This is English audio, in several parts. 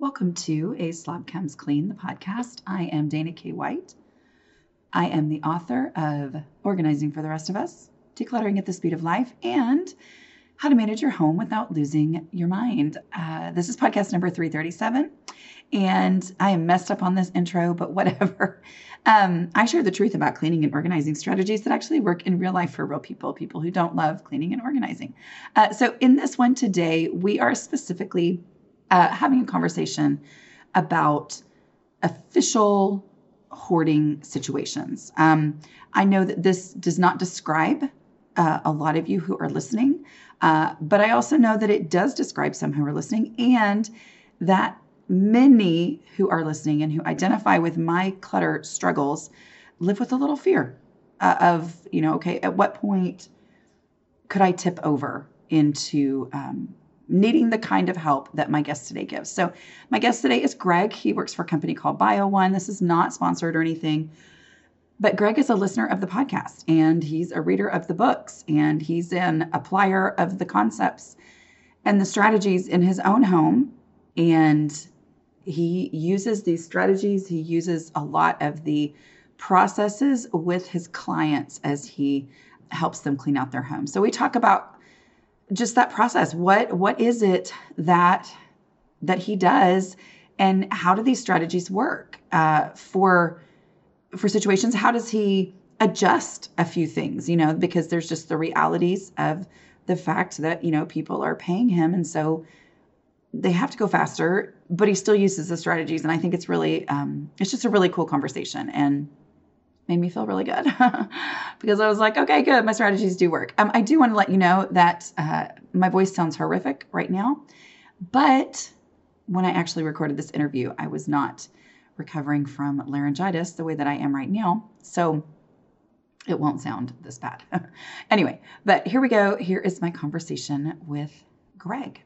Welcome to A Slob Comes Clean, the podcast. I am Dana K. White. I am the author of Organizing for the Rest of Us, Decluttering at the Speed of Life, and How to Manage Your Home Without Losing Your Mind. Uh, this is podcast number 337, and I am messed up on this intro, but whatever. Um, I share the truth about cleaning and organizing strategies that actually work in real life for real people, people who don't love cleaning and organizing. Uh, so, in this one today, we are specifically uh, having a conversation about official hoarding situations. Um, I know that this does not describe uh, a lot of you who are listening, uh, but I also know that it does describe some who are listening and that many who are listening and who identify with my clutter struggles live with a little fear uh, of, you know, okay, at what point could I tip over into um, needing the kind of help that my guest today gives? So, my guest today is Greg. He works for a company called Bio One. This is not sponsored or anything. But Greg is a listener of the podcast and he's a reader of the books and he's an applier of the concepts and the strategies in his own home. And he uses these strategies, he uses a lot of the processes with his clients as he helps them clean out their home. So we talk about just that process. What what is it that that he does and how do these strategies work uh, for for situations? How does he adjust a few things, you know, because there's just the realities of the fact that, you know, people are paying him and so they have to go faster, but he still uses the strategies. And I think it's really, um, it's just a really cool conversation and made me feel really good because I was like, okay, good. My strategies do work. Um, I do want to let you know that uh, my voice sounds horrific right now, but when I actually recorded this interview, I was not recovering from laryngitis the way that I am right now. So it won't sound this bad. anyway, but here we go. Here is my conversation with Greg.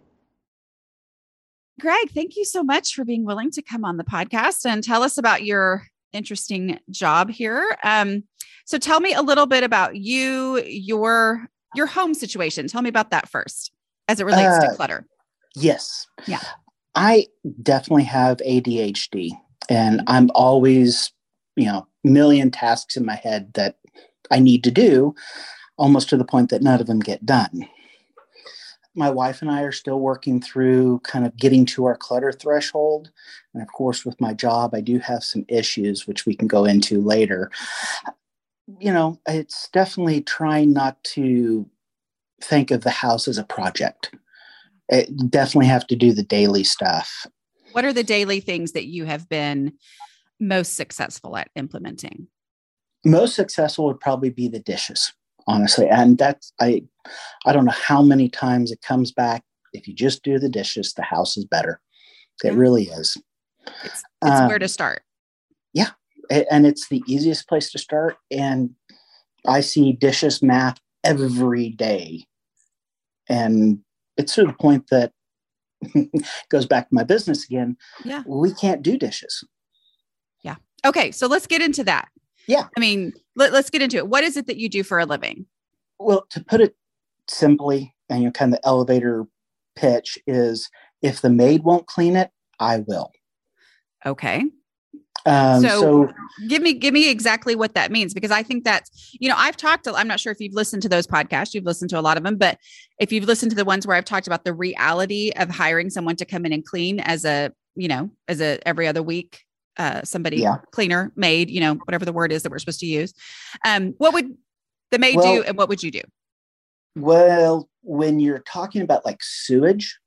Greg, thank you so much for being willing to come on the podcast and tell us about your interesting job here. Um, so tell me a little bit about you, your your home situation. Tell me about that first as it relates uh, to clutter. Yes. Yeah. I definitely have ADHD and I'm always, you know, million tasks in my head that I need to do almost to the point that none of them get done my wife and I are still working through kind of getting to our clutter threshold. And of course, with my job, I do have some issues, which we can go into later. You know, it's definitely trying not to think of the house as a project. It definitely have to do the daily stuff. What are the daily things that you have been most successful at implementing? Most successful would probably be the dishes honestly. And that's i i don't know how many times it comes back. If you just do the dishes the house is better. It yeah. really is. It's, it's um, where to start. Yeah. And it's the easiest place to start. And i see dishes math every day. And it's to the point that goes back to my business again. Yeah. We can't do dishes. Yeah. Okay so let's get into that. Yeah. I mean, let, us get into it. What is it that you do for a living? Well, to put it simply, and you know, kind of the elevator pitch is if the maid won't clean it, I will. Okay. Um, so, so, give me give me exactly what that means because I think that's you know I've talked to, I'm not sure if you've listened to those podcasts you've listened to a lot of them but if you've listened to the ones where I've talked about the reality of hiring someone to come in and clean as a you know as a every other week uh, somebody yeah. cleaner, maid, you know, whatever the word is that we're supposed to use. Um, what would the maid well, do and what would you do? Well, when you're talking about like sewage,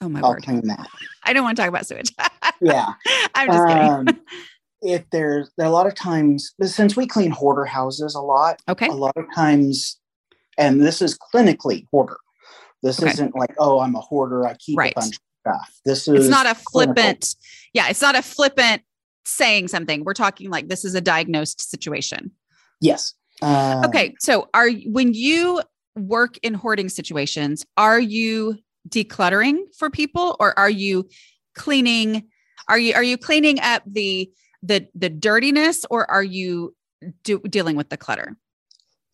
oh my I'll word, clean that. I don't want to talk about sewage. yeah, I'm just um, kidding. if there's there are a lot of times since we clean hoarder houses a lot, okay, a lot of times, and this is clinically hoarder. This Okay. isn't like, oh, I'm a hoarder. I keep Right. a bunch of stuff. This is It's not a clinical. flippant. Yeah, it's not a flippant saying something. We're talking like this is a diagnosed situation. Yes. Um, Okay, so are when you work in hoarding situations, are you decluttering for people or are you cleaning are you are you cleaning up the the the dirtiness or are you do, dealing with the clutter?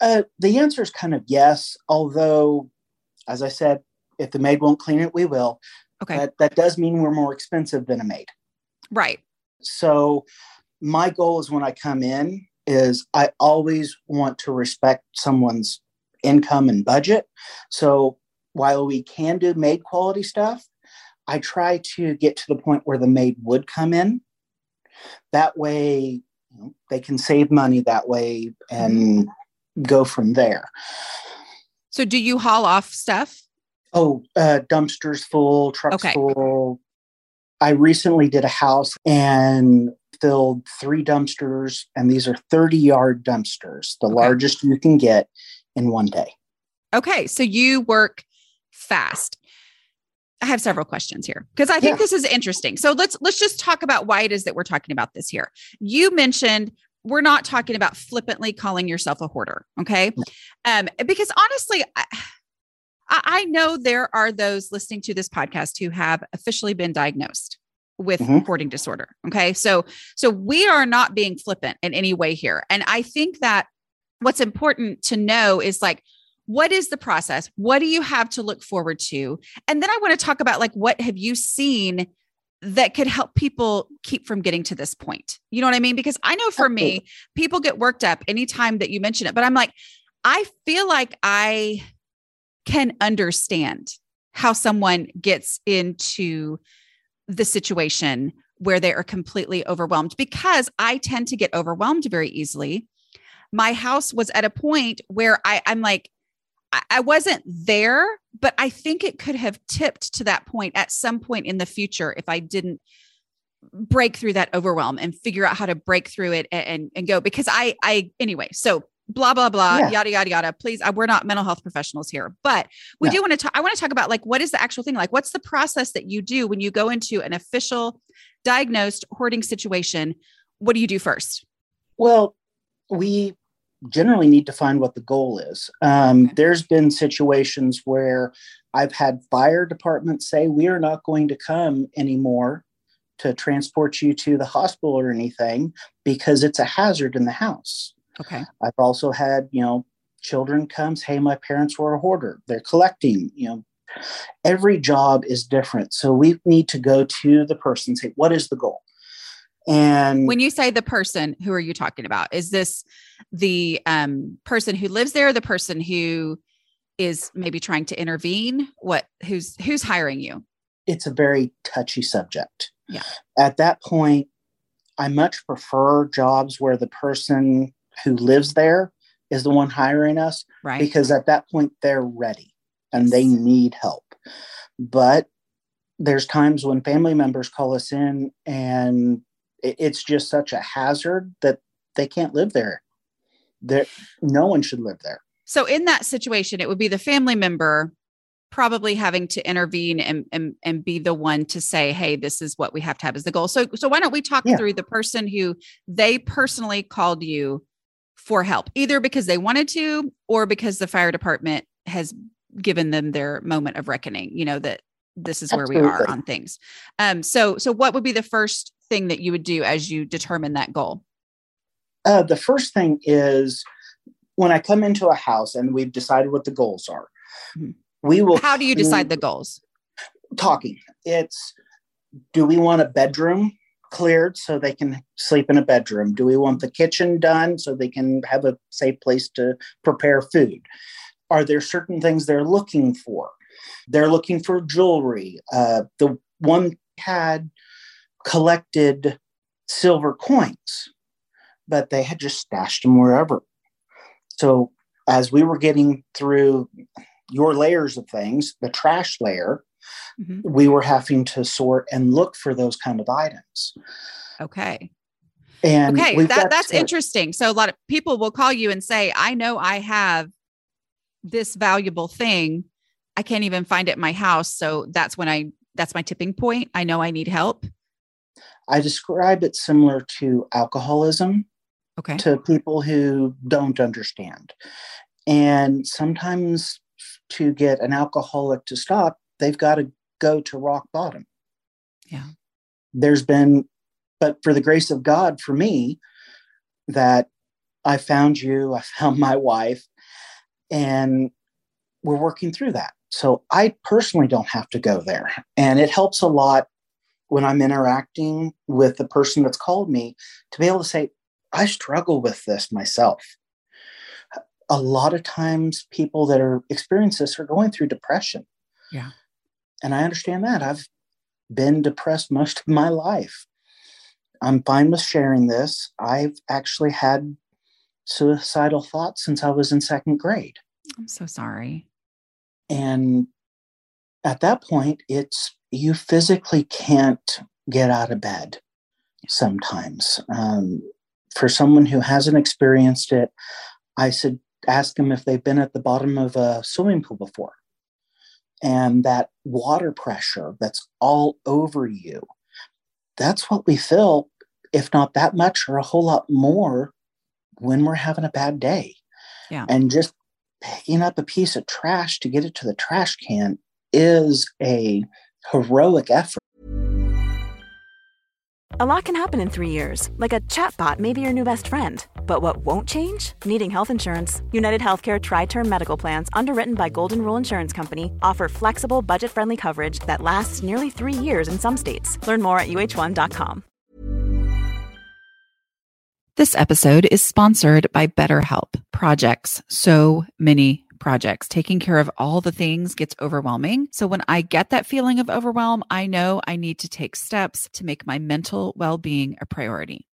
Uh, the answer is kind of yes, although, as I said, if the maid won't clean it, we will. Okay. That, that does mean we're more expensive than a maid. right. So my goal is when I come in is I always want to respect someone's income and budget. So while we can do maid quality stuff, I try to get to the point where the maid would come in. That way you know, they can save money that way and go from there. So do you haul off stuff? Oh, uh, dumpsters full, trucks Okay. full. I recently did a house and filled three dumpsters, and these are 30 yard dumpsters, the Okay. largest you can get in one day. Okay, so you work fast. I have several questions here because I think Yeah. this is interesting. So let's let's just talk about why it is that we're talking about this here. You mentioned we're not talking about flippantly calling yourself a hoarder, okay? Um, because honestly, I, I I know there are those listening to this podcast who have officially been diagnosed with Mhm. hoarding disorder. Okay, so so we are not being flippant in any way here, and I think that what's important to know is like what is the process? What do you have to look forward to? And then i want to talk about like what have you seen that could help people keep from getting to this point? You know what i mean? Because i know for me people get worked up anytime that you mention it but i'm like i feel like i can understand how someone gets into the situation where they are completely overwhelmed because i tend to get overwhelmed very easily. My house was at a point where I, I'm like, I, wasn't there, but I think it could have tipped to that point at some point in the future if I didn't break through that overwhelm and figure out how to break through it and, and, and go because I, I, anyway, so blah, blah, blah, Yeah. yada, yada, yada. Please, uh, we're not mental health professionals here, but we No. do want to talk. I want to talk about like, what is the actual thing? Like, what's the process that you do when you go into an official diagnosed hoarding situation? What do you do first? Well, we generally need to find what the goal is. Um, Okay. There's been situations where I've had fire departments say, we are not going to come anymore to transport you to the hospital or anything because it's a hazard in the house. Okay. I've also had, you know, children comes, hey, my parents were a hoarder. They're collecting, you know. Every job is different. So we need to go to the person say, what is the goal? And when you say the person who are you talking about is this the um, person who lives there the person who is maybe trying to intervene what who's who's hiring you it's a very touchy subject. Yeah. At that point, I much prefer jobs where the person who lives there is the one hiring us right because at that point they're ready and they need help. But there's times when family members call us in and it's just such a hazard that they can't live there. There, no one should live there. so in that situation it would be the family member probably having to intervene and, and and be the one to say hey this is what we have to have as the goal so so why don't we talk Yeah. through the person who they personally called you for help either because they wanted to or because the fire department has given them their moment of reckoning you know that this is where we are on things um so so what would be the first thing that you would do as you determine that goal Uh, the first thing is when I come into a house and we've decided what the goals are, Mhm. we will. how do you decide the goals talking? It's do we want a bedroom cleared so they can sleep in a bedroom? Do we want the kitchen done so they can have a safe place to prepare food? Are there certain things they're looking for? They're looking for jewelry. Uh, the one had collected silver coins, but they had just stashed them wherever. So as we were getting through your layers of things, the trash layer, Mhm. we were having to sort and look for those kind of items. okay And okay that, that's to- interesting so a lot of people will call you and say i know i have this valuable thing I can't even find it in my house. So that's when I, that's my tipping point. I know I need help. I describe it similar to alcoholism Okay. to people who don't understand. And sometimes to get an alcoholic to stop, they've got to go to rock bottom. Yeah. There's been, but for the grace of God for me, that I found you, I found my wife, and we're working through that. So I personally don't have to go there. And it helps a lot when I'm interacting with the person that's called me to be able to say, I struggle with this myself. A lot of times, people that are experiencing this are going through depression. Yeah. And I understand that. I've been depressed most of my life. I'm fine with sharing this. I've actually had suicidal thoughts since I was in second grade. I'm so sorry. And at that point, it's you physically can't get out of bed sometimes. Um, for someone who hasn't experienced it, I said, ask them if they've been at the bottom of a swimming pool before. And that water pressure that's all over you, that's what we feel, if not that much or a whole lot more when we're having a bad day. Yeah. And just picking up a piece of trash to get it to the trash can is a heroic effort. A lot can happen in three years, like a chatbot may be your new best friend. But what won't change? Needing health insurance. United Healthcare Tri Term Medical Plans, underwritten by Golden Rule Insurance Company, offer flexible, budget friendly coverage that lasts nearly three years in some states. Learn more at uhone.com. This episode is sponsored by BetterHelp. Projects, so many projects. Taking care of all the things gets overwhelming. So when I get that feeling of overwhelm, I know I need to take steps to make my mental well being a priority.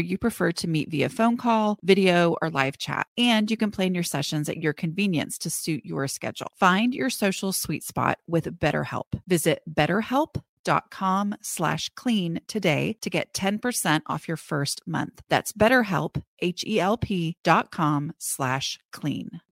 you prefer to meet via phone call, video, or live chat, and you can plan your sessions at your convenience to suit your schedule. Find your social sweet spot with BetterHelp. Visit betterhelp.com slash clean today to get 10% off your first month. That's betterhelp, H-E-L-P dot com slash clean.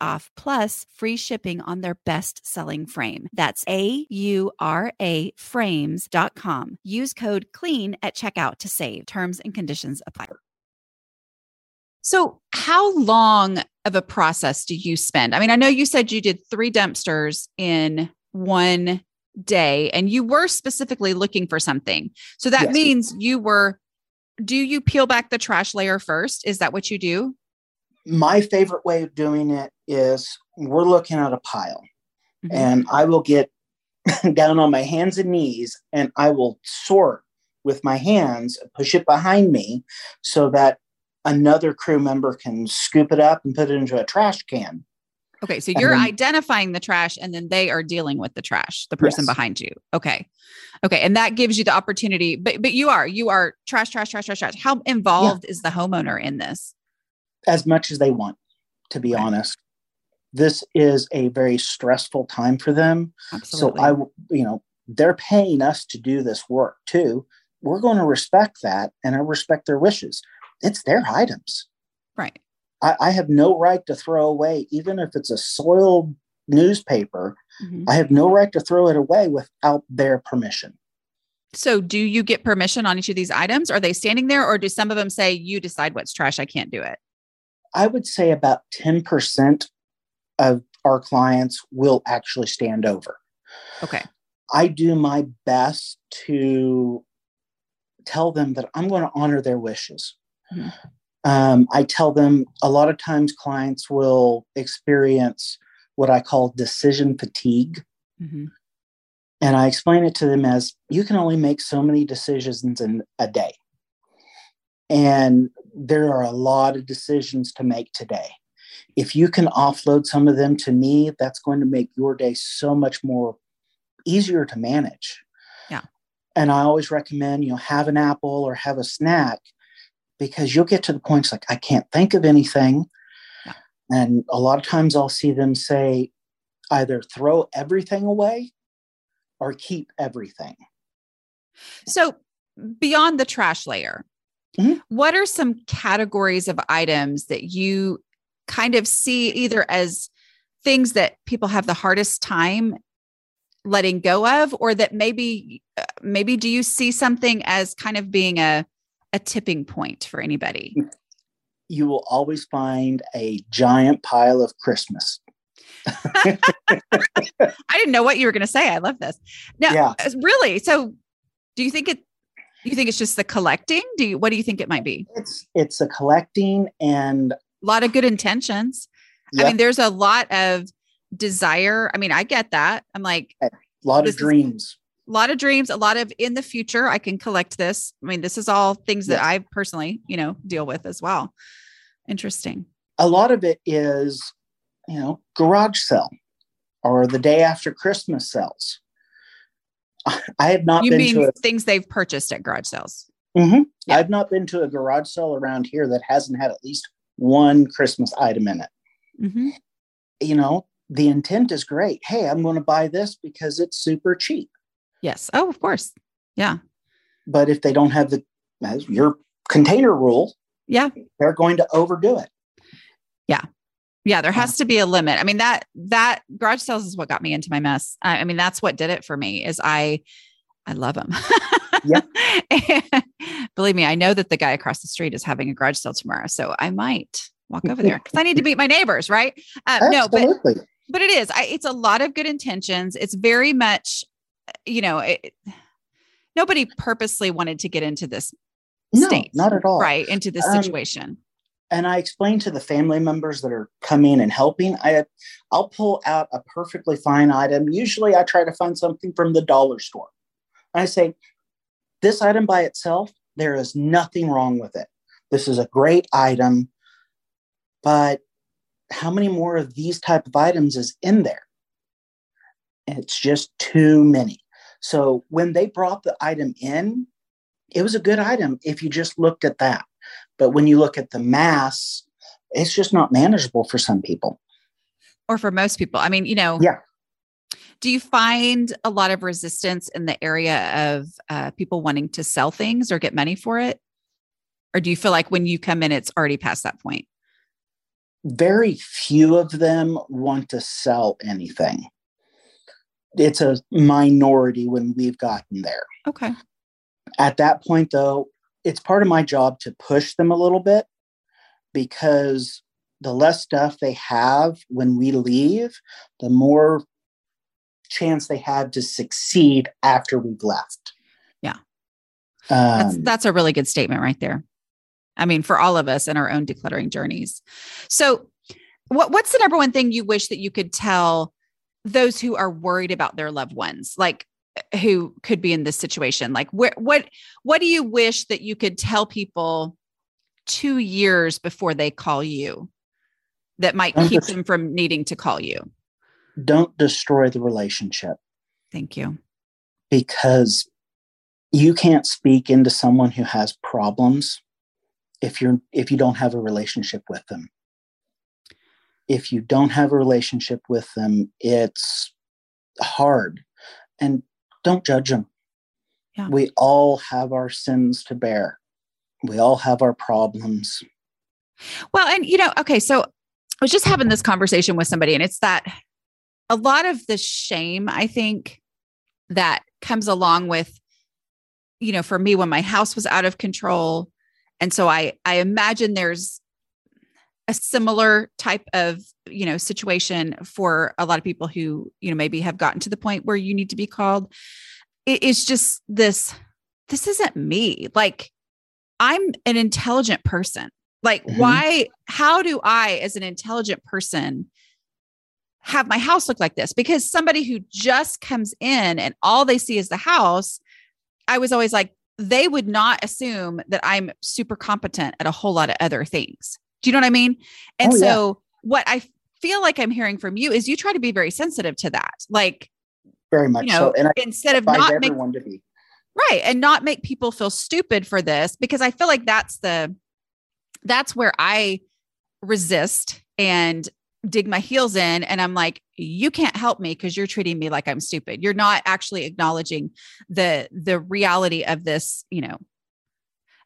off plus free shipping on their best selling frame. That's A U R A frames.com. Use code CLEAN at checkout to save. Terms and conditions apply. So, how long of a process do you spend? I mean, I know you said you did three dumpsters in one day and you were specifically looking for something. So that Yes. means you were do you peel back the trash layer first? Is that what you do? My favorite way of doing it is we're looking at a pile, Mhm. and I will get down on my hands and knees and I will sort with my hands, push it behind me so that another crew member can scoop it up and put it into a trash can. Okay, so you're then- identifying the trash and then they are dealing with the trash, the person Yes. behind you. Okay. Okay, and that gives you the opportunity but but you are you are trash trash trash trash trash. How involved is the homeowner in this? As much as they want, to be Okay. honest. this is a very stressful time for them. Absolutely. So I, you know, they're paying us to do this work too. We're going to respect that and I respect their wishes. It's their items. right. I, I have no right to throw away, even if it's a soiled newspaper. Mhm. I have no right to throw it away without their permission. So, do you get permission on each of these items? Are they standing there, or do some of them say, you decide what's trash? I can't do it? I would say about 10% of our clients will actually stand over. Okay. I do my best to tell them that I'm going to honor their wishes. Mhm. Um, I tell them a lot of times clients will experience what I call decision fatigue. Mhm. And I explain it to them as you can only make so many decisions in a day. And there are a lot of decisions to make today. If you can offload some of them to me, that's going to make your day so much more easier to manage. Yeah. And I always recommend, you know, have an apple or have a snack because you'll get to the points like, I can't think of anything. Yeah. And a lot of times I'll see them say either throw everything away or keep everything. So, beyond the trash layer, Mhm. what are some categories of items that you kind of see either as things that people have the hardest time letting go of, or that maybe, maybe do you see something as kind of being a a tipping point for anybody? You will always find a giant pile of Christmas. I didn't know what you were going to say. I love this. Now, Yeah. really? So, do you think it? You think it's just the collecting? Do you? What do you think it might be? It's it's a collecting and A lot of good intentions. I mean, there's a lot of desire. I mean, I get that. I'm like, a lot of dreams. a lot of dreams, a lot of in the future, I can collect this. I mean, this is all things that I personally, you know, deal with as well. Interesting. A lot of it is, you know, garage sale or the day after Christmas sales. I have not you been mean to a things they've purchased at garage sales? Mhm. Yeah. I've not been to a garage sale around here that hasn't had at least one Christmas item in it. hmm You know, the intent is great. Hey, I'm going to buy this because it's super cheap. Yes. Oh, of course. Yeah. But if they don't have the as your container rule, Yeah. they're going to overdo it. Yeah. Yeah there has to be a limit. I mean, that, that garage sales is what got me into my mess. I, I mean, that's what did it for me is I, I love them. Yeah. Believe me, I know that the guy across the street is having a garage sale tomorrow. So I might walk over there because I need to meet my neighbors. Right. Uh, no, but but it is I, it's a lot of good intentions it's very much you know it, nobody purposely wanted to get into this no, state not at all. right into this Um, situation and I explain to the family members that are coming and helping. I I'll pull out a perfectly fine item. Usually, I try to find something from the dollar store. I say, this item by itself, there is nothing wrong with it. This is a great item, but how many more of these type of items is in there? It's just too many. So when they brought the item in, it was a good item if you just looked at that. But when you look at the mass, it's just not manageable for some people. or for most people i mean you know Yeah. do you find a lot of resistance in the area of uh, people wanting to sell things or get money for it or do you feel like when you come in it's already past that point Very few of them want to sell anything. It's a minority when we've gotten there. okay At that point, though, it's part of my job to push them a little bit because the less stuff they have when we leave, the more chance they have to succeed after we've left. Yeah. That's Um, that's a really good statement right there. I mean, for all of us in our own decluttering journeys. So, what what's the number one thing you wish that you could tell those who are worried about their loved ones, like who could be in this situation? Like, where what what do you wish that you could tell people two years before they call you that might I'm keep them from needing to call you? don't destroy the relationship. Thank you. because you can't speak into someone who has problems if you're if you don't have a relationship with them if you don't have a relationship with them, it's hard. And don't judge them. Yeah. We all have our sins to bear. We all have our problems. Well, and you know, okay, so I was just having this conversation with somebody, and it's that a lot of the shame, I think, that comes along with, you know, for me when my house was out of control. And so I I imagine there's a similar type of you know situation for a lot of people who you know maybe have gotten to the point where you need to be called it's just this this isn't me like i'm an intelligent person like mm-hmm. why how do i as an intelligent person have my house look like this because somebody who just comes in and all they see is the house i was always like they would not assume that i'm super competent at a whole lot of other things do you know what I mean? And oh, so yeah. What I feel like I'm hearing from you is you try to be very sensitive to that. Like very much you know, so. And I instead of not make, everyone to be right and not make people feel stupid for this because I feel like that's the that's where I resist and dig my heels in and I'm like you can't help me because you're treating me like I'm stupid. You're not actually acknowledging the the reality of this, you know,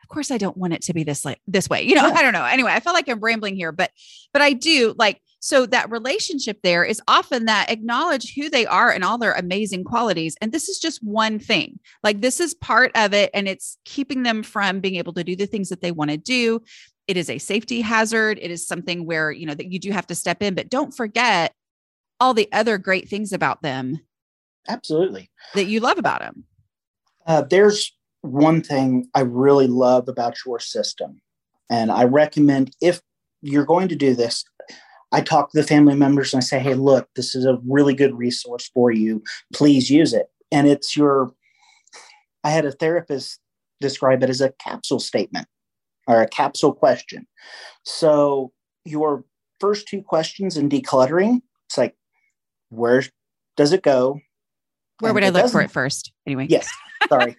of course I don't want it to be this like this way. You know. I don't know. Anyway, I feel like I'm rambling here, but but I do like so that relationship there is often that acknowledge who they are and all their amazing qualities. And this is just one thing. Like this is part of it and it's keeping them from being able to do the things that they want to do. It is a safety hazard. It is something where, you know, that you do have to step in, but don't forget all the other great things about them. Absolutely. That you love about them. Uh, there's one thing I really love about your system. And I recommend if you're going to do this, I talk to the family members and I say, hey, look, this is a really good resource for you. Please use it. And it's your, I had a therapist describe it as a capsule statement or a capsule question. So your first two questions in decluttering, it's like, where does it go? Where would I look for it first? Anyway. Yes. Sorry.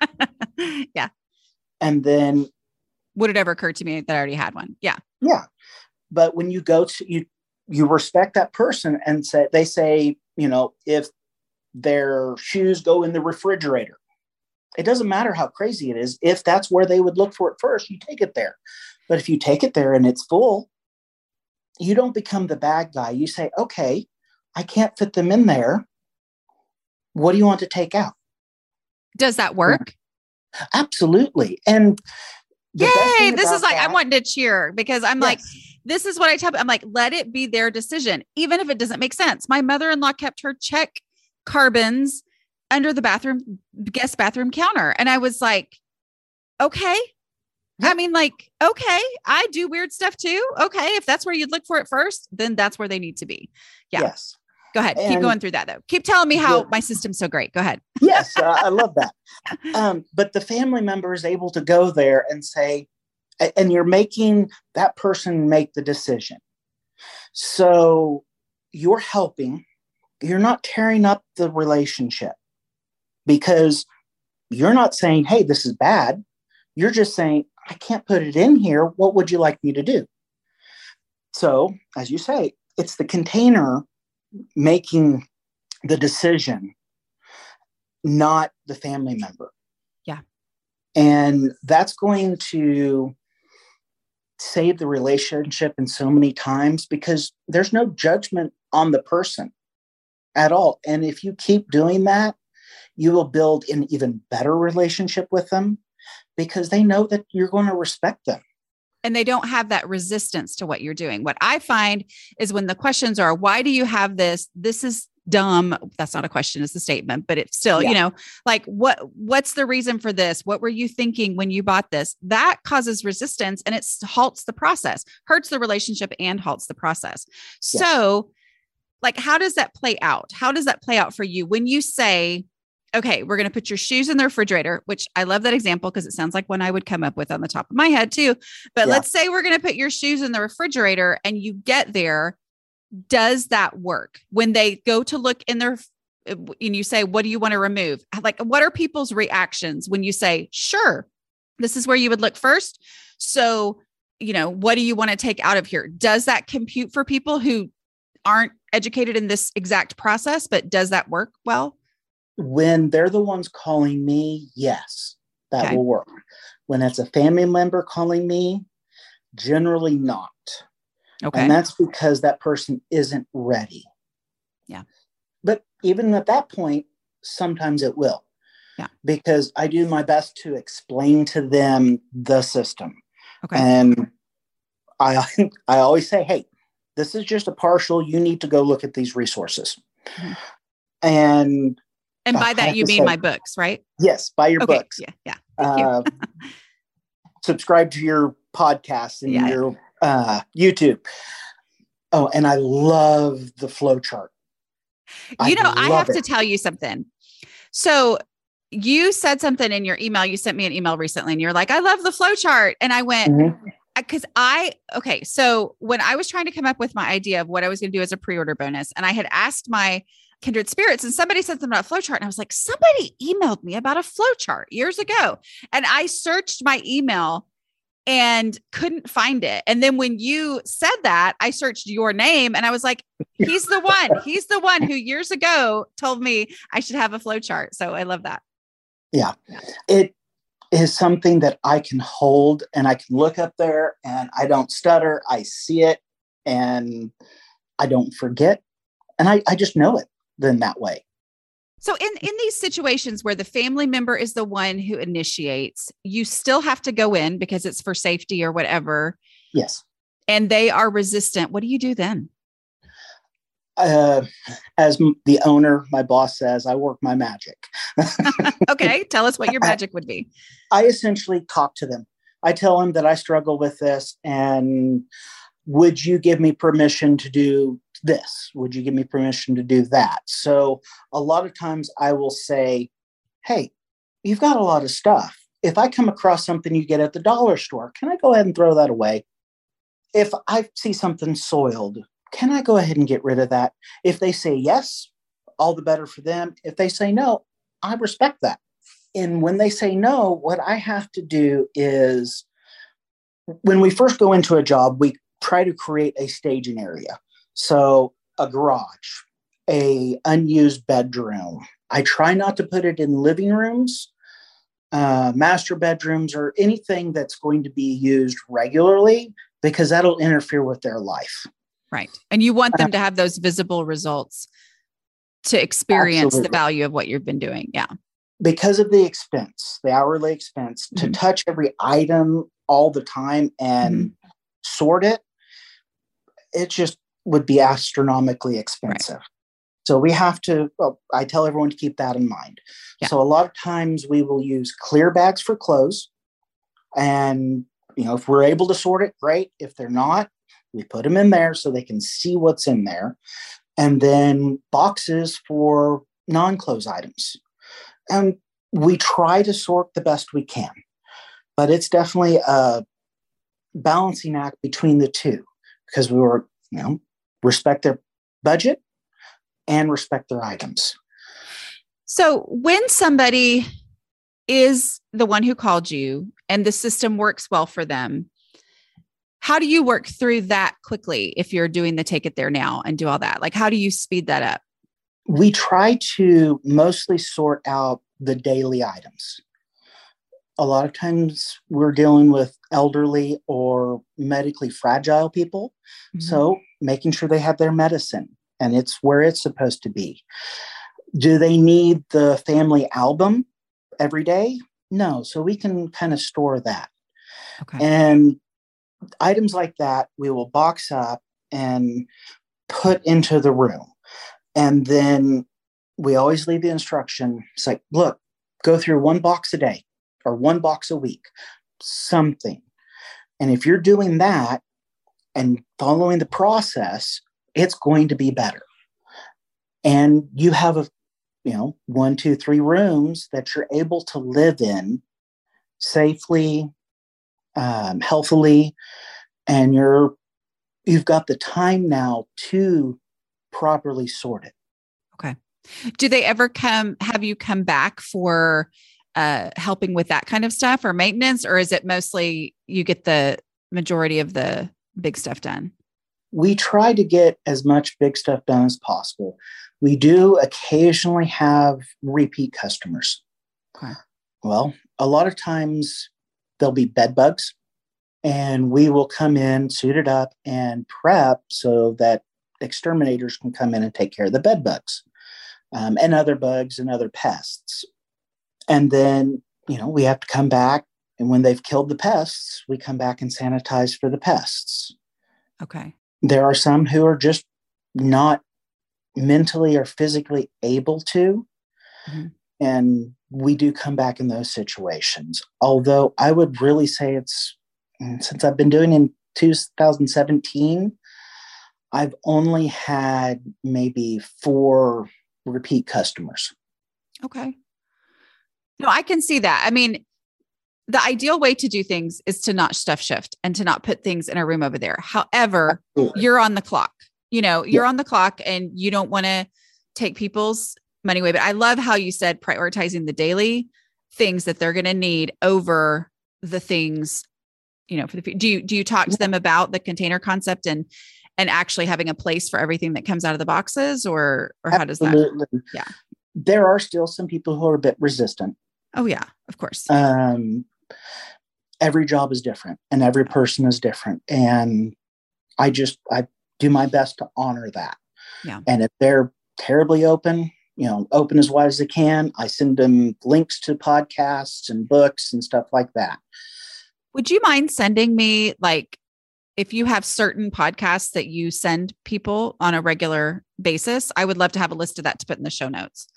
yeah. And then would it ever occur to me that I already had one? Yeah. Yeah. But when you go to you you respect that person and say they say, you know, if their shoes go in the refrigerator, it doesn't matter how crazy it is. If that's where they would look for it first, you take it there. But if you take it there and it's full, you don't become the bad guy. You say, okay, I can't fit them in there. What do you want to take out? Does that work? Absolutely. And yay, this is like that, I'm wanting to cheer because I'm yes. like, this is what I tell I'm like, let it be their decision, even if it doesn't make sense. My mother-in-law kept her check carbons under the bathroom guest bathroom counter. And I was like, okay. I mean, like, okay, I do weird stuff too. Okay. If that's where you'd look for it first, then that's where they need to be. Yeah. Yes. Go ahead. And Keep going through that though. Keep telling me how the, my system's so great. Go ahead. yes, uh, I love that. Um, but the family member is able to go there and say, and you're making that person make the decision. So you're helping, you're not tearing up the relationship because you're not saying, hey, this is bad. You're just saying, I can't put it in here. What would you like me to do? So, as you say, it's the container making the decision, not the family member. Yeah. And that's going to save the relationship in so many times because there's no judgment on the person at all. And if you keep doing that, you will build an even better relationship with them because they know that you're going to respect them and they don't have that resistance to what you're doing. What I find is when the questions are, why do you have this? This is dumb. That's not a question, it's a statement, but it's still, yeah. you know, like what what's the reason for this? What were you thinking when you bought this? That causes resistance and it halts the process, hurts the relationship and halts the process. Yeah. So like how does that play out? How does that play out for you when you say, okay, we're going to put your shoes in the refrigerator, which I love that example because it sounds like one I would come up with on the top of my head too. But yeah. let's say we're going to put your shoes in the refrigerator and you get there. Does that work when they go to look in their and you say, What do you want to remove? Like, what are people's reactions when you say, Sure, this is where you would look first? So, you know, what do you want to take out of here? Does that compute for people who aren't educated in this exact process, but does that work well? When they're the ones calling me, yes, that Okay. will work. When it's a family member calling me, generally not. Okay. And that's because that person isn't ready. Yeah. But even at that point, sometimes it will. Yeah. Because I do my best to explain to them the system. okay. And I I always say, hey, this is just a partial. You need to go look at these resources. Mhm. And and by that you mean my books, right? yes, buy your okay. books. Yeah. Yeah. Thank you. Uh, subscribe to your podcast and Yeah. your uh, YouTube. Oh, and I love the flow chart. you know, I love have to tell you something. So you said something in your email. You sent me an email recently and you're like, I love the flow chart. And I went, Mhm. because I, okay. So when I was trying to come up with my idea of what I was going to do as a pre order bonus, and I had asked my kindred spirits and somebody said something about flow chart. And I was like, somebody emailed me about a flowchart years ago. And I searched my email and couldn't find it. And then when you said that, I searched your name and I was like, he's the one. He's the one who years ago told me I should have a flowchart. So I love that. Yeah it is something that I can hold and I can look up there and I don't stutter. I see it and I don't forget. And I, I just know it then that way. So in in these situations where the family member is the one who initiates, you still have to go in because it's for safety or whatever, Yes. and they are resistant. What do you do then? Uh, as the owner, my boss says, I work my magic. Okay, tell us what your magic would be. I essentially talk to them. I tell them that I struggle with this and would you give me permission to do this? Would you give me permission to do that? So a lot of times I will say, Hey, you've got a lot of stuff. If I come across something you get at the dollar store, can I go ahead and throw that away? If I see something soiled, can I go ahead and get rid of that? If they say yes, all the better for them. If they say no, I respect that and when they say no, what I have to do is when we first go into a job, we try to create a staging area. So a garage, a unused bedroom. I try not to put it in living rooms, uh, master bedrooms, or anything that's going to be used regularly because that'll interfere with their life. Right. And you want them to have those visible results to experience the value of what you've been doing. Yeah. because of the expense, the hourly expense, to Mhm. touch every item all the time and sort it, it just would be astronomically expensive. So we have to, well, I tell everyone to keep that in mind. Yeah. So a lot of times we will use clear bags for clothes. And, you know, if we're able to sort it, great. If they're not, we put them in there so they can see what's in there. And then boxes for non clothes items and we try to sort the best we can but it's definitely a balancing act between the two because we were you know respect their budget and respect their items So when somebody is the one who called you and the system works well for them, how do you work through that quickly if you're doing the take it there now and do all that? Like, how do you speed that up? we try to mostly sort out the daily items a lot of times we're dealing with elderly or medically fragile people mm-hmm. So making sure they have their medicine and it's where it's supposed to be. Do they need the family album every day? No. So we can kind of store that. okay. And items like that we will box up and put into the room. And then we always leave the instruction. It's like, look, go through one box a day or one box a week, something. And if you're doing that and following the process, it's going to be better. And you have a, you know, one, two, three rooms that you're able to live in safely, um, healthily, and you're you've got the time now to properly sort it. Okay. Do they ever come have you come back for uh helping with that kind of stuff or maintenance or is it mostly you get the majority of the big stuff done we try to get as much big stuff done as possible. We do occasionally have repeat customers. Okay. Well, a lot of times there'll be bed bugs, and we will come in suited up and prep so that exterminators can come in and take care of the bed bugs um, and other bugs and other pests. And then, you know, we have to come back. And when they've killed the pests, we come back and sanitize for the pests. Okay. There are some who are just not mentally or physically able to. Mm-hmm. And we do come back in those situations. Although I would really say it's since I've been doing in 2017, I've only had maybe four repeat customers. Okay. No, I can see that. I mean, the ideal way to do things is to not stuff shift and to not put things in a room over there. However, Absolutely. you're on the clock. You know, you're yeah. on the clock and you don't want to take people's money away. But I love how you said prioritizing the daily things that they're going to need over the things, you know, for the do you do you talk to them about the container concept and and actually having a place for everything that comes out of the boxes or or how does that yeah there are still some people who are a bit resistant oh yeah of course. Um every job is different and every person is different. And i just i do my best to honor that. Yeah. And if they're terribly open you know open as wide as they can i send them links to podcasts and books and stuff like that. Would you mind sending me like if you have certain podcasts that you send people on a regular basis, I would love to have a list of that to put in the show notes.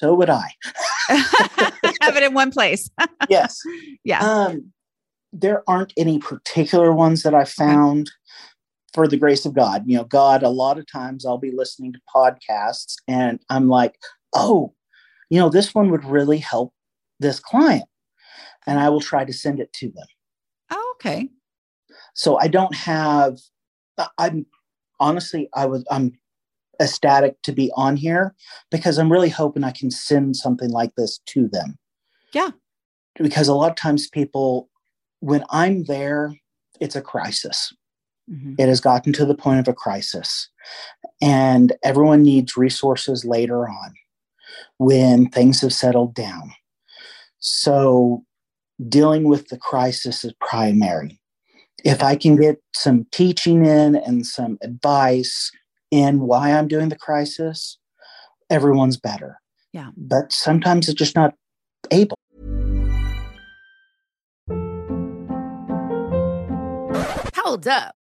So would I. have it in one place. yes. Yeah. Um, there aren't any particular ones that I found for the grace of God. You know, God, a lot of times I'll be listening to podcasts and I'm like, oh, you know, this one would really help this client. And I will try to send it to them. Oh, okay. So I don't have. I'm honestly, I was I'm ecstatic to be on here because I'm really hoping I can send something like this to them. Yeah. Because a lot of times people, when I'm there, it's a crisis. Mm-hmm. It has gotten to the point of a crisis. And everyone needs resources later on when things have settled down. So dealing with the crisis is primary if I can get some teaching in and some advice in why I'm doing the crisis, everyone's better. Yeah. But sometimes it's just not able. Hold up.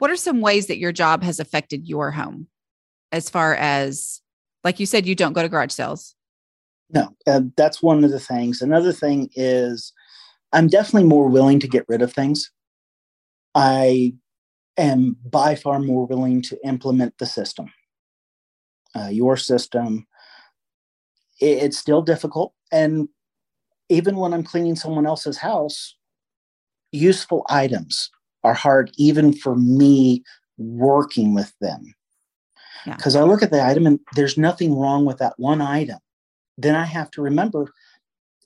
What are some ways that your job has affected your home as far as, like you said, you don't go to garage sales? No, uh, that's one of the things. Another thing is I'm definitely more willing to get rid of things. I am by far more willing to implement the system, uh, your system. It, it's still difficult. And even when I'm cleaning someone else's house, useful items are hard even for me working with them. Because yeah. I look at the item and there's nothing wrong with that one item. Then I have to remember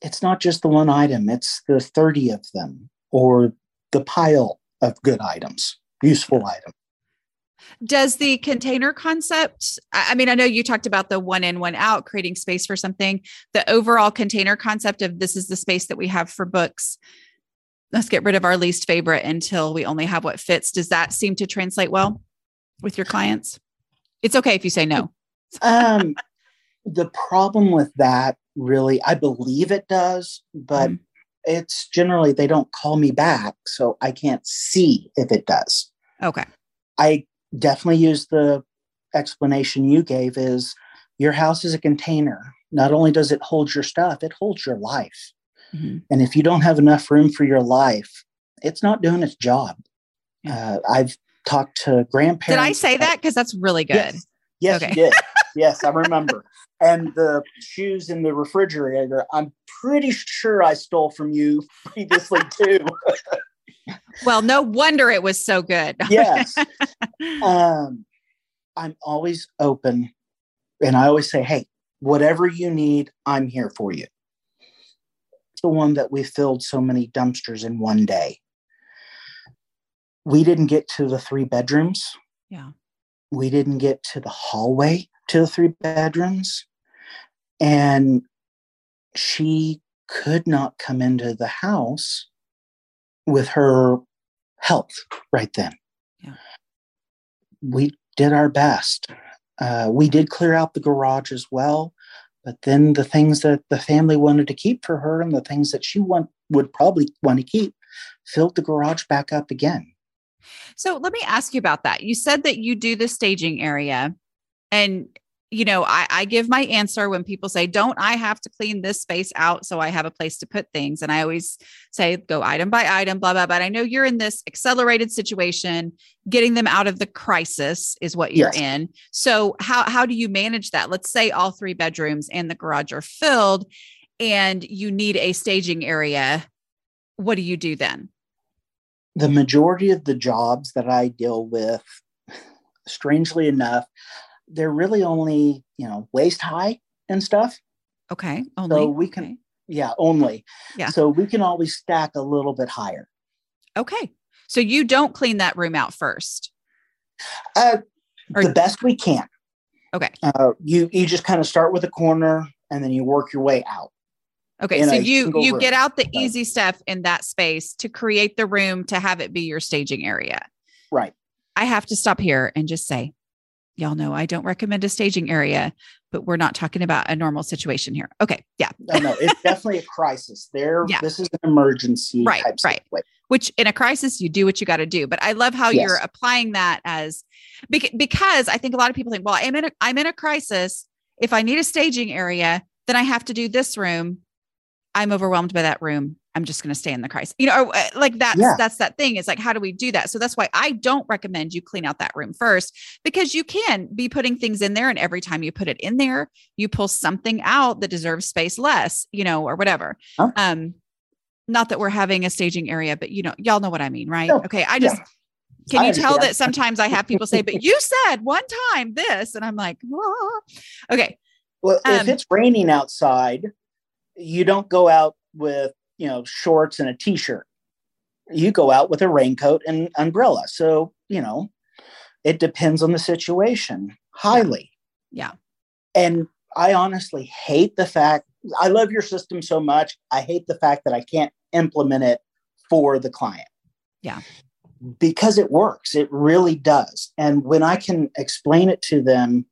it's not just the one item, it's the 30 of them or the pile of good items, useful yeah. items. Does the container concept, I mean, I know you talked about the one in, one out, creating space for something. The overall container concept of this is the space that we have for books let's get rid of our least favorite until we only have what fits. Does that seem to translate well with your clients? It's okay if you say no. um, the problem with that really, I believe it does, but mm. it's generally they don't call me back, so I can't see if it does. Okay. I definitely use the explanation you gave is your house is a container. Not only does it hold your stuff, it holds your life. Mm-hmm. And if you don't have enough room for your life, it's not doing its job. Yeah. Uh, I've talked to grandparents. Did I say that? Because that's really good. Yes, yes okay. you did. yes, I remember. and the shoes in the refrigerator, I'm pretty sure I stole from you previously too. well, no wonder it was so good. yes. Um, I'm always open and I always say, hey, whatever you need, I'm here for you. The one that we filled so many dumpsters in one day. We didn't get to the three bedrooms. Yeah. We didn't get to the hallway to the three bedrooms. And she could not come into the house with her health right then. Yeah. We did our best. Uh, we did clear out the garage as well, but then the things that the family wanted to keep for her and the things that she want, would probably want to keep filled the garage back up again. So let me ask you about that. You said that you do the staging area and you know, I, I give my answer when people say, Don't I have to clean this space out so I have a place to put things? And I always say, Go item by item, blah, blah. But I know you're in this accelerated situation. Getting them out of the crisis is what you're yes. in. So, how, how do you manage that? Let's say all three bedrooms and the garage are filled and you need a staging area. What do you do then? The majority of the jobs that I deal with, strangely enough, they're really only you know waist high and stuff. Okay, only. So we can, okay. yeah, only. Yeah. So we can always stack a little bit higher. Okay, so you don't clean that room out first. Uh, or, the best we can. Okay. Uh, you you just kind of start with a corner and then you work your way out. Okay, so you you room. get out the easy stuff in that space to create the room to have it be your staging area. Right. I have to stop here and just say y'all know I don't recommend a staging area, but we're not talking about a normal situation here. Okay. Yeah. no, no, it's definitely a crisis. There, yeah. this is an emergency. Right. right. Which in a crisis, you do what you got to do. But I love how yes. you're applying that as because I think a lot of people think, well, I'm in a, I'm in a crisis. If I need a staging area, then I have to do this room. I'm overwhelmed by that room. I'm just going to stay in the crisis. You know, uh, like that's yeah. that's that thing. It's like how do we do that? So that's why I don't recommend you clean out that room first because you can be putting things in there and every time you put it in there, you pull something out that deserves space less, you know, or whatever. Huh? Um not that we're having a staging area, but you know, y'all know what I mean, right? No. Okay, I just yeah. Can you tell that sometimes I have people say, but you said one time this, and I'm like, Whoa. okay. Well, um, if it's raining outside, you don't go out with you know shorts and a t-shirt. You go out with a raincoat and umbrella. So you know it depends on the situation highly. Yeah, and i honestly hate the fact i love your system so much i hate the fact that i can't implement it for the client. Yeah. Because it works it really does. And when i can explain it to them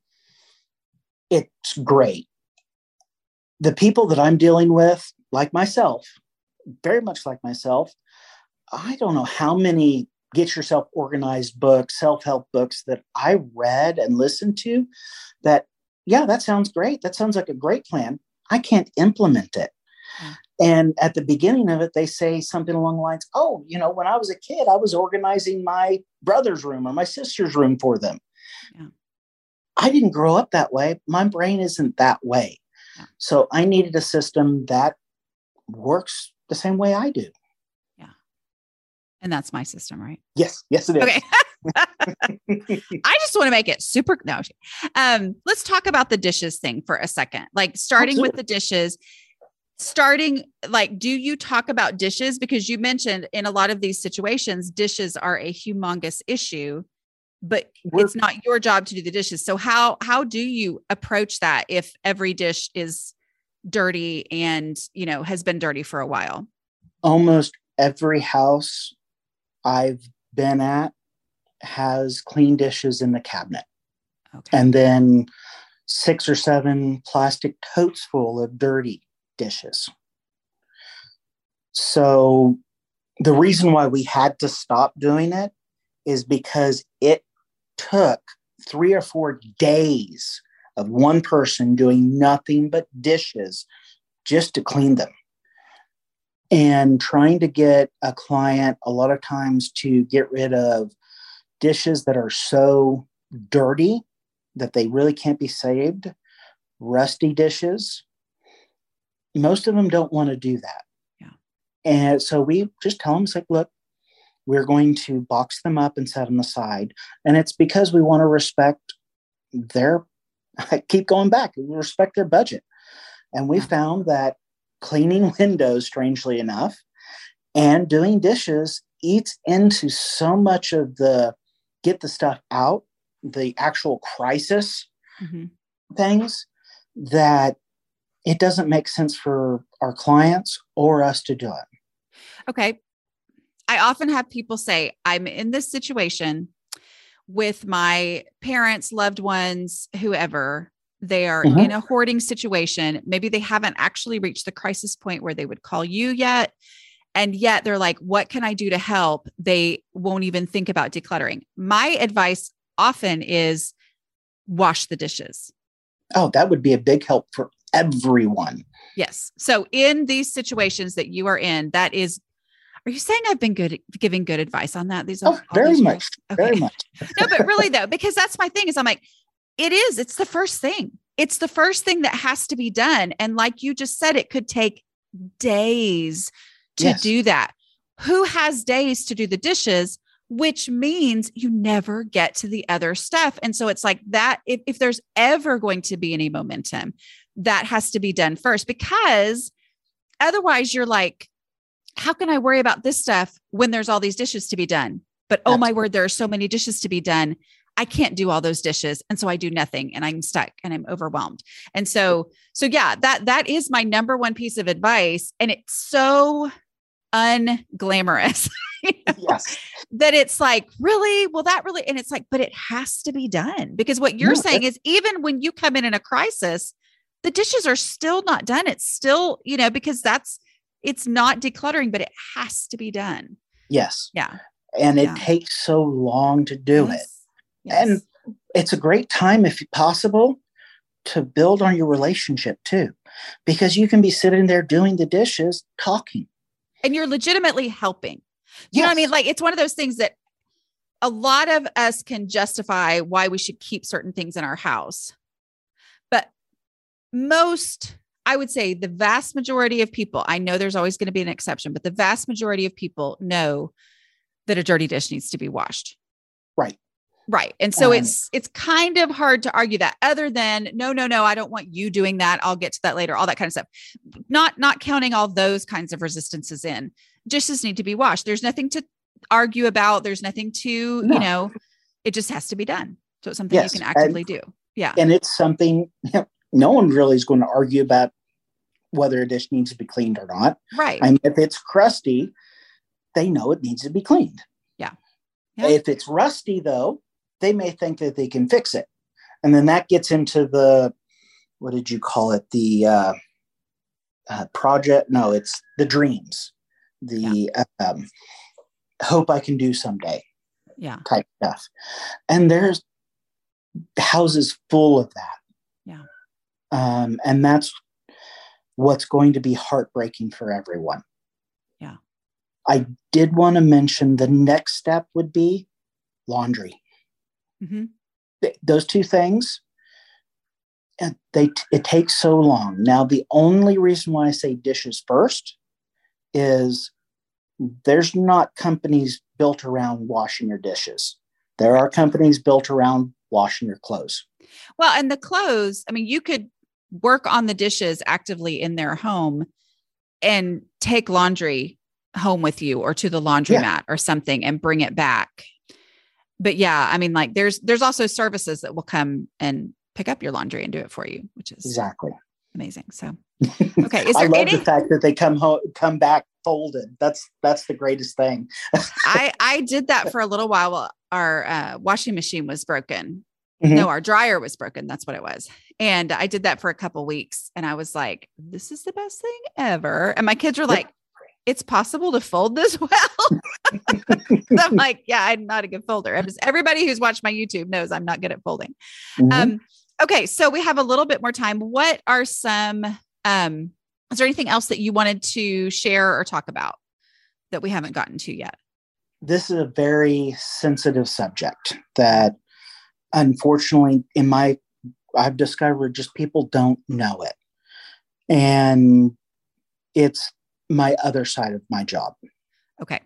it's great. The people that i'm dealing with like myself very much like myself, I don't know how many get yourself organized books, self help books that I read and listened to that, yeah, that sounds great. That sounds like a great plan. I can't implement it. Mm. And at the beginning of it, they say something along the lines, oh, you know, when I was a kid, I was organizing my brother's room or my sister's room for them. Yeah. I didn't grow up that way. My brain isn't that way. Yeah. So I needed a system that works the same way I do. Yeah. And that's my system, right? Yes. Yes, it is. Okay. I just want to make it super. No, um, let's talk about the dishes thing for a second. Like starting Absolutely. with the dishes, starting like, do you talk about dishes? Because you mentioned in a lot of these situations, dishes are a humongous issue, but We're, it's not your job to do the dishes. So how how do you approach that if every dish is dirty and you know has been dirty for a while almost every house I've been at has clean dishes in the cabinet. Okay. And then six or seven plastic totes full of dirty dishes. So the reason why we had to stop doing it is because it took three or four days of one person doing nothing but dishes just to clean them. And trying to get a client a lot of times to get rid of dishes that are so dirty that they really can't be saved, rusty dishes. Most of them don't want to do that. Yeah. And so we just tell them, it's like, look, we're going to box them up and set them aside. And it's because we want to respect their, I keep going back, we respect their budget. And we found that cleaning windows, strangely enough, and doing dishes eats into so much of the get the stuff out, the actual crisis Mhm. things that it doesn't make sense for our clients or us to do it. Okay. I often have people say, I'm in this situation with my parents, loved ones, whoever. They are Mhm. in a hoarding situation. Maybe they haven't actually reached the crisis point where they would call you yet. And yet they're like, what can I do to help? They won't even think about decluttering. My advice often is wash the dishes. Oh, that would be a big help for everyone. Yes. So in these situations that you are in, that is, are you saying I've been good at giving good advice on that? These Oh, very much. Okay. Very much. no, but really though, because that's my thing is I'm like, it is, it's the first thing. It's the first thing that has to be done. And like you just said, it could take days to Yes. do that. Who has days to do the dishes? Which means you never get to the other stuff. And so it's like that. If, if there's ever going to be any momentum, that has to be done first because otherwise you're like, how can I worry about this stuff when there's all these dishes to be done? But oh my word, there are so many dishes to be done. I can't do all those dishes. And so I do nothing and I'm stuck and I'm overwhelmed. And so, so yeah, that that is my number one piece of advice. And it's so unglamorous. you know, Yes. that it's like, really? Well, that really, and it's like, but it has to be done because what you're No, saying is even when you come in in a crisis, the dishes are still not done. It's still, you know, because that's, it's not decluttering, but it has to be done. Yes. Yeah. And it takes so long to do it. Yes. Yes. And it's a great time, if possible, to build on your relationship too, because you can be sitting there doing the dishes, talking. and you're legitimately helping. You know what I mean? Like it's one of those things that a lot of us can justify why we should keep certain things in our house. But most, I would say the vast majority of people, I know there's always going to be an exception, but the vast majority of people know that a dirty dish needs to be washed. Right. Right. And so Um, it's it's kind of hard to argue that other than no no no I don't want you doing that I'll get to that later all that kind of stuff. Not not counting all those kinds of resistances in. Dishes need to be washed. There's nothing to argue about. There's nothing to, No. you know, it just has to be done. So it's something Yes, you can and- actively do. Yeah. And it's something no one really is going to argue about whether a dish needs to be cleaned or not. Right. I mean, if it's crusty, they know it needs to be cleaned. Yeah. Yeah. If it's rusty, though, they may think that they can fix it. And then that gets into the, what did you call it? The uh, uh, project? No, it's the dreams, the um, hope I can do someday yeah. type stuff. And there's houses full of that. Um, and that's what's going to be heartbreaking for everyone. Yeah. I did want to mention the next step would be laundry. Mhm. Th- Those two things, and they it takes so long. Now, the only reason why I say dishes first is there's not companies built around washing your dishes. There are companies built around washing your clothes. Well, and the clothes, I mean, you could work on the dishes actively in their home and take laundry home with you or to the laundromat or something and bring it back. But yeah, I mean, like there's there's also services that will come and pick up your laundry and do it for you, which is Exactly. amazing. So okay, is I love any the fact that they come home, come back folded. That's that's the greatest thing. I I did that for a little while while our uh, washing machine was broken. Mhm. No, our dryer was broken. That's what it was. And I did that for a couple weeks and I was like, this is the best thing ever. And my kids were like, it's possible to fold this well. I'm like, yeah, I'm not a good folder. I'm just- everybody who's watched my YouTube knows I'm not good at folding. Mhm. Um, okay, so we have a little bit more time. What are some um is there anything else that you wanted to share or talk about that we haven't gotten to yet? this is a very sensitive subject that unfortunately in my i've discovered just people don't know it and it's my other side of my job Okay.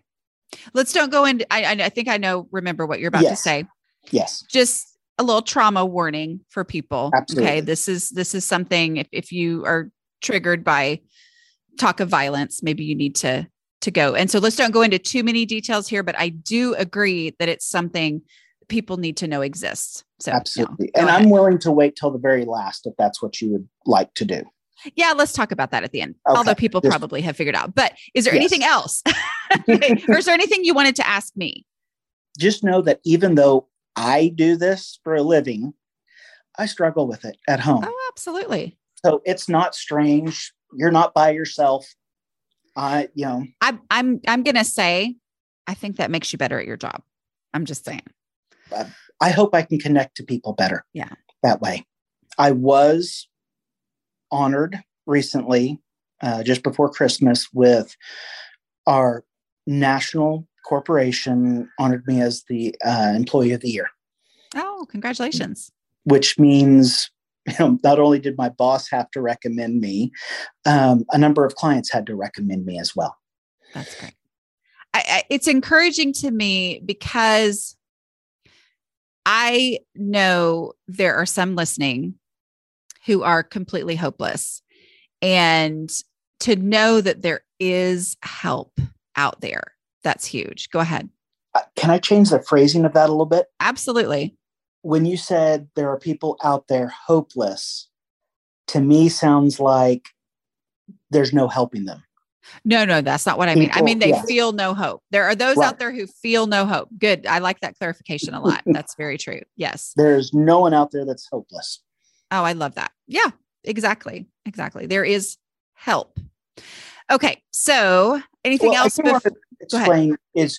Let's don't go into I I think I know remember what you're about to say. yes Just a little trauma warning for people. Okay. This is this is something if, if you are triggered by talk of violence, maybe you need to to go. And so let's don't go into too many details here, but I do agree that it's something people need to know exists. So absolutely and ahead. i'm willing to wait till the very last if that's what you would like to do Yeah, let's talk about that at the end. Okay. Although people Yes. probably have figured out. But is there Yes. anything else? Or is there anything you wanted to ask me? just know that even though i do this for a living i struggle with it at home Oh, absolutely. so it's not strange you're not by yourself i you know I'm I'm I'm gonna say, I think that makes you better at your job. I'm just saying. I hope I can connect to people better. Yeah. That way. I was honored recently, uh, just before Christmas, with our national corporation honored me as the uh, employee of the year, Oh, congratulations. which means you know, not only did my boss have to recommend me, um, a number of clients had to recommend me as well. That's great. I, I, it's encouraging to me because I know there are some listening who are completely hopeless. And to know that there is help out there, that's huge. Go ahead. Uh, Can I change the phrasing of that a little bit? Absolutely. when you said there are people out there hopeless, to me sounds like there's no helping them. No, no, that's not what I mean. I mean, they yes. feel no hope. There are those Right. out there who feel no hope. Good. I like that clarification a lot. That's very true. Yes. There's no one out there that's hopeless. Oh, I love that. Yeah, exactly. Exactly. There is help. Okay. So anything Well, else? I ahead. explain is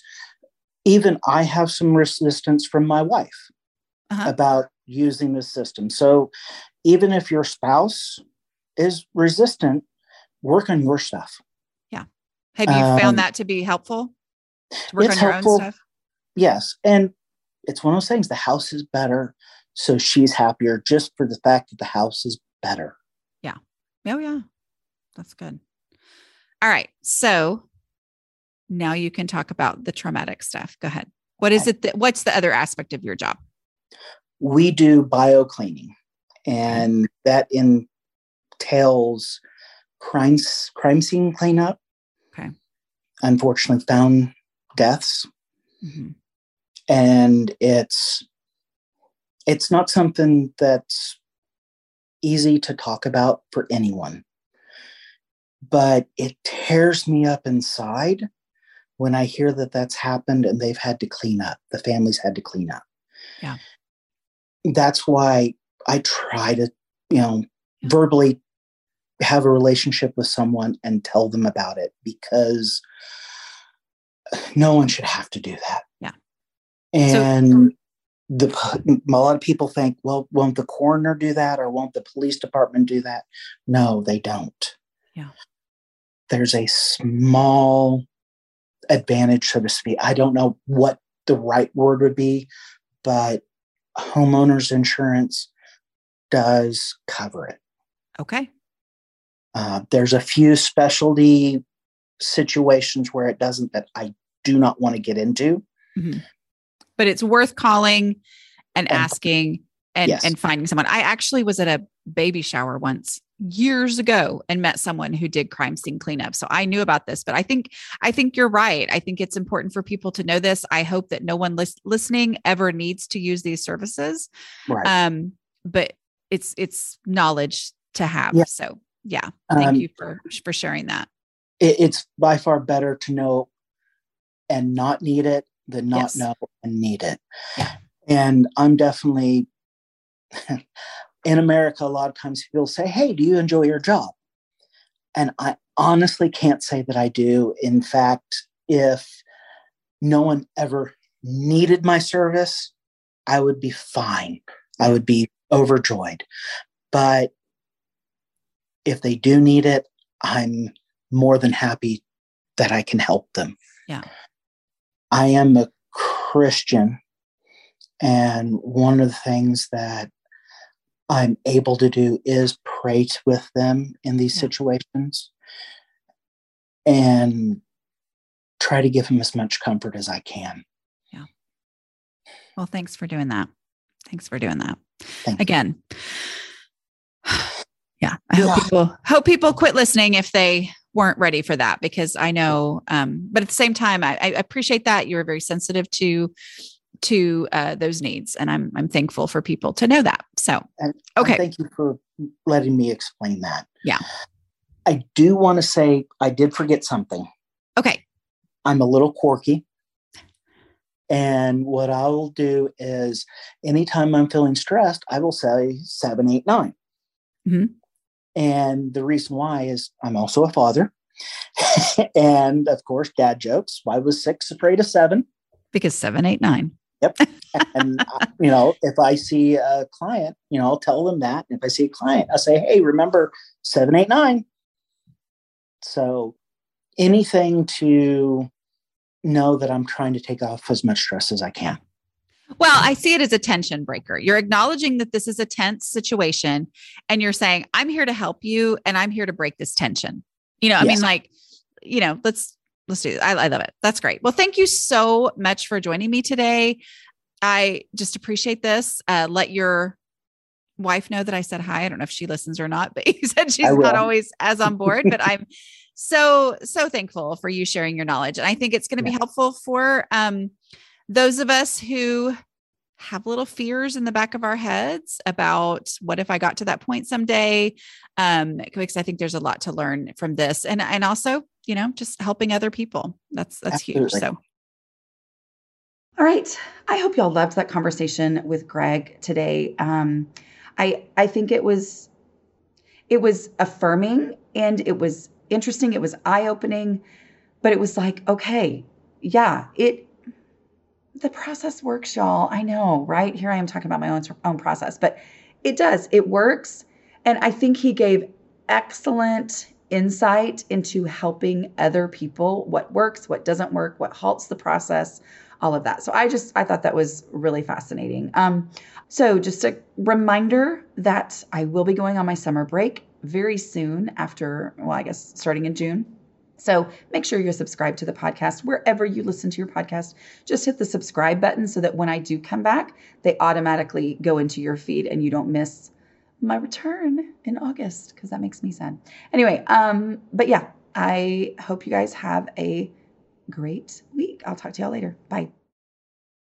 even I have some resistance from my wife Uh-huh. about using this system. So even if your spouse is resistant, work on your stuff. Have you um, found that to be helpful? To work it's on your helpful. own stuff? Yes. And it's one of those things the house is better. So she's happier just for the fact that the house is better. Yeah. Oh, yeah. That's good. All right. So now you can talk about the traumatic stuff. Go ahead. What is it that what's the other aspect of your job? we do bio cleaning and that entails crime crime scene cleanup Okay. unfortunately found deaths Mhm. and it's it's not something that's easy to talk about for anyone but it tears me up inside when i hear that that's happened and they've had to clean up the families had to clean up Yeah. that's why i try to you know verbally have a relationship with someone and tell them about it because no one should have to do that Yeah. and um, the a lot of people think well won't the coroner do that or won't the police department do that no they don't Yeah. there's a small advantage so to speak i don't know what the right word would be but homeowners insurance does cover it Okay. Uh, there's a few specialty situations where it doesn't that i do not want to get into Mhm. But it's worth calling and And- asking and, Yes. and finding someone. I actually was at a baby shower once years ago and met someone who did crime scene cleanup. So I knew about this, but I think I think you're right. I think it's important for people to know this. I hope that no one lis- listening ever needs to use these services. right Um, but it's it's knowledge to have. Yeah. So yeah, thank Um, you for for sharing that. it, it's by far better to know and not need it than not Yes. know and need it. Yeah. And I'm definitely in America, a lot of times people say, Hey, do you enjoy your job? And I honestly can't say that I do. In fact, if no one ever needed my service, I would be fine. I would be overjoyed. But if they do need it, I'm more than happy that I can help them. Yeah. I am a Christian. And one of the things that I'm able to do is pray with them in these Yeah. situations and try to give them as much comfort as I can. Yeah. Well, thanks for doing that. Thanks for doing that. Thank you. Yeah. I hope Yeah. people hope people quit listening if they weren't ready for that because I know um but at the same time I, I appreciate that you're very sensitive to to uh those needs and I'm I'm thankful for people to know that. So And Okay. and thank you for letting me explain that. Yeah. I do want to say I did forget something. okay. I'm a little quirky. And what I will do is anytime I'm feeling stressed, I will say seven, eight, nine. Mhm. And the reason why is I'm also a father. and of course, dad jokes. Why was six afraid of seven? Because seven, eight, nine. Yep. and uh, you know if i see a client you know i'll tell them that and if i see a client I'll say hey remember 789 so anything to know that i'm trying to take off as much stress as i can Well, I see it as a tension breaker. You're acknowledging that this is a tense situation and you're saying, I'm here to help you and I'm here to break this tension. You know, I mean, like, you know, let's let's do it. I, I love it. That's great. Well, thank you so much for joining me today. I just appreciate this. Uh, let your wife know that I said hi. I don't know if she listens or not, but you said she's not always as on board, but I'm so, so thankful for you sharing your knowledge. And I think it's going to be helpful for um, those of us who have little fears in the back of our heads about what if I got to that point someday. Um, because I think there's a lot to learn from this. And and also, you know, just helping other people. That's that's huge. So All right. I hope y'all loved that conversation with Greg today. Um, I I think it was it was affirming and it was interesting. It was eye opening, but it was like, okay, yeah, it the process works, y'all. I know, right? Here I am talking about my own own process, but it does. It works, and I think he gave excellent insight into helping other people. What works, what doesn't work, what halts the process, all of that. So I just I thought that was really fascinating. Um, so just a reminder that I will be going on my summer break very soon after, well, I guess starting in June. So make sure you're subscribed to the podcast wherever you listen to your podcast. Just hit the subscribe button so that when I do come back, they automatically go into your feed and you don't miss my return in August because that makes me sad. Anyway, um, but yeah, I hope you guys have a great week. I'll talk to y'all later. Bye.